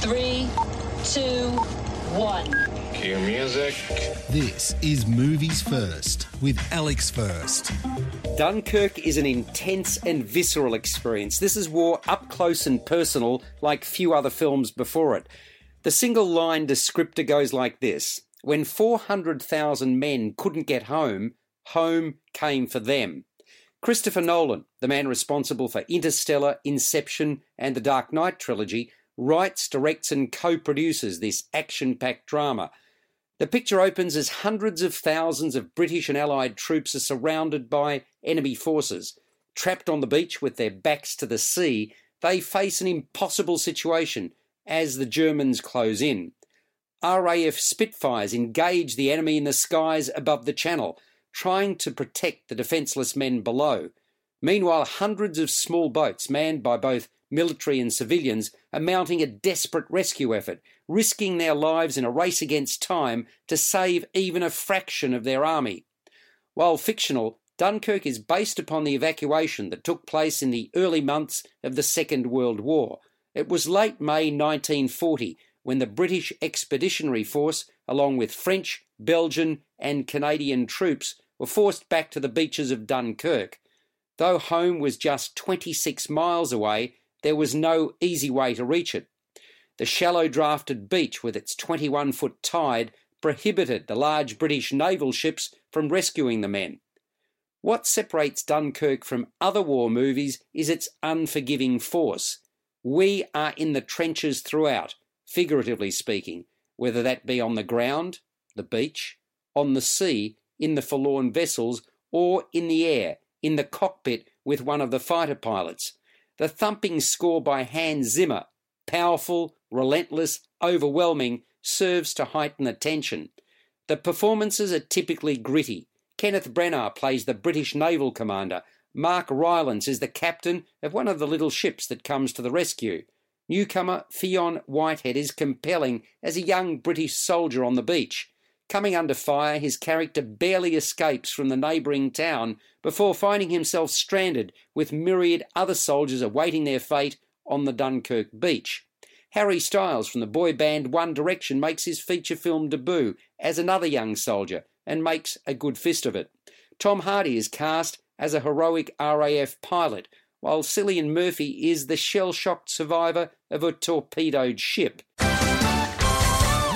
Five, four, three, two, one. Cue music. This is Movies First with Alex First. Dunkirk is an intense and visceral experience. This is war up close and personal, like few other films before it. The single line descriptor goes like this When 400,000 men couldn't get home, home came for them. Christopher Nolan, the man responsible for Interstellar, Inception, and the Dark Knight trilogy, writes, directs, and co produces this action packed drama. The picture opens as hundreds of thousands of British and Allied troops are surrounded by enemy forces. Trapped on the beach with their backs to the sea, they face an impossible situation as the Germans close in. RAF Spitfires engage the enemy in the skies above the channel, trying to protect the defenceless men below. Meanwhile, hundreds of small boats, manned by both military and civilians, are mounting a desperate rescue effort, risking their lives in a race against time to save even a fraction of their army. While fictional, Dunkirk is based upon the evacuation that took place in the early months of the Second World War. It was late May 1940 when the British Expeditionary Force, along with French, Belgian, and Canadian troops, were forced back to the beaches of Dunkirk. Though home was just 26 miles away, there was no easy way to reach it. The shallow drafted beach with its 21 foot tide prohibited the large British naval ships from rescuing the men. What separates Dunkirk from other war movies is its unforgiving force. We are in the trenches throughout, figuratively speaking, whether that be on the ground, the beach, on the sea, in the forlorn vessels, or in the air, in the cockpit with one of the fighter pilots. The thumping score by Hans Zimmer, powerful, relentless, overwhelming, serves to heighten the tension. The performances are typically gritty. Kenneth Branagh plays the British naval commander. Mark Rylance is the captain of one of the little ships that comes to the rescue. Newcomer Fionn Whitehead is compelling as a young British soldier on the beach. Coming under fire, his character barely escapes from the neighbouring town before finding himself stranded with myriad other soldiers awaiting their fate on the Dunkirk beach. Harry Styles from the boy band One Direction makes his feature film debut as another young soldier and makes a good fist of it. Tom Hardy is cast as a heroic RAF pilot, while Cillian Murphy is the shell shocked survivor of a torpedoed ship.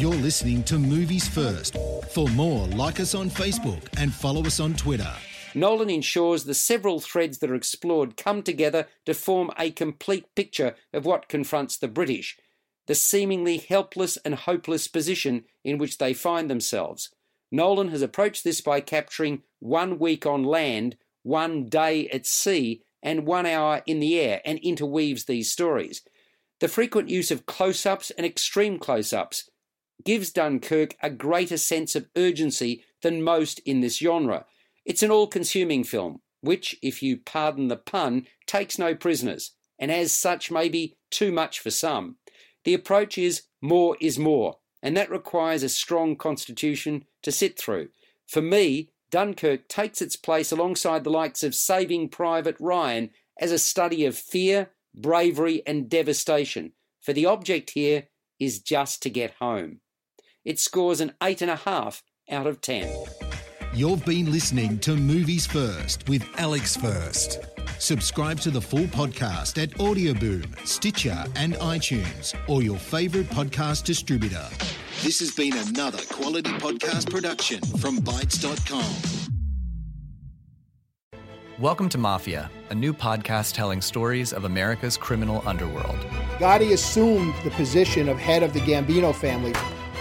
You're listening to Movies First. For more, like us on Facebook and follow us on Twitter. Nolan ensures the several threads that are explored come together to form a complete picture of what confronts the British, the seemingly helpless and hopeless position in which they find themselves. Nolan has approached this by capturing one week on land, one day at sea, and one hour in the air, and interweaves these stories. The frequent use of close ups and extreme close ups gives Dunkirk a greater sense of urgency than most in this genre. It's an all consuming film, which, if you pardon the pun, takes no prisoners, and as such may be too much for some. The approach is more is more, and that requires a strong constitution to sit through. For me, Dunkirk takes its place alongside the likes of Saving Private Ryan as a study of fear, bravery, and devastation, for the object here is just to get home. It scores an 8.5 out of 10. You've been listening to Movies First with Alex First. Subscribe to the full podcast at Audioboom, Stitcher, and iTunes, or your favourite podcast distributor. This has been another quality podcast production from Bytes.com. Welcome to Mafia, a new podcast telling stories of America's criminal underworld. Gotti assumed the position of head of the Gambino family.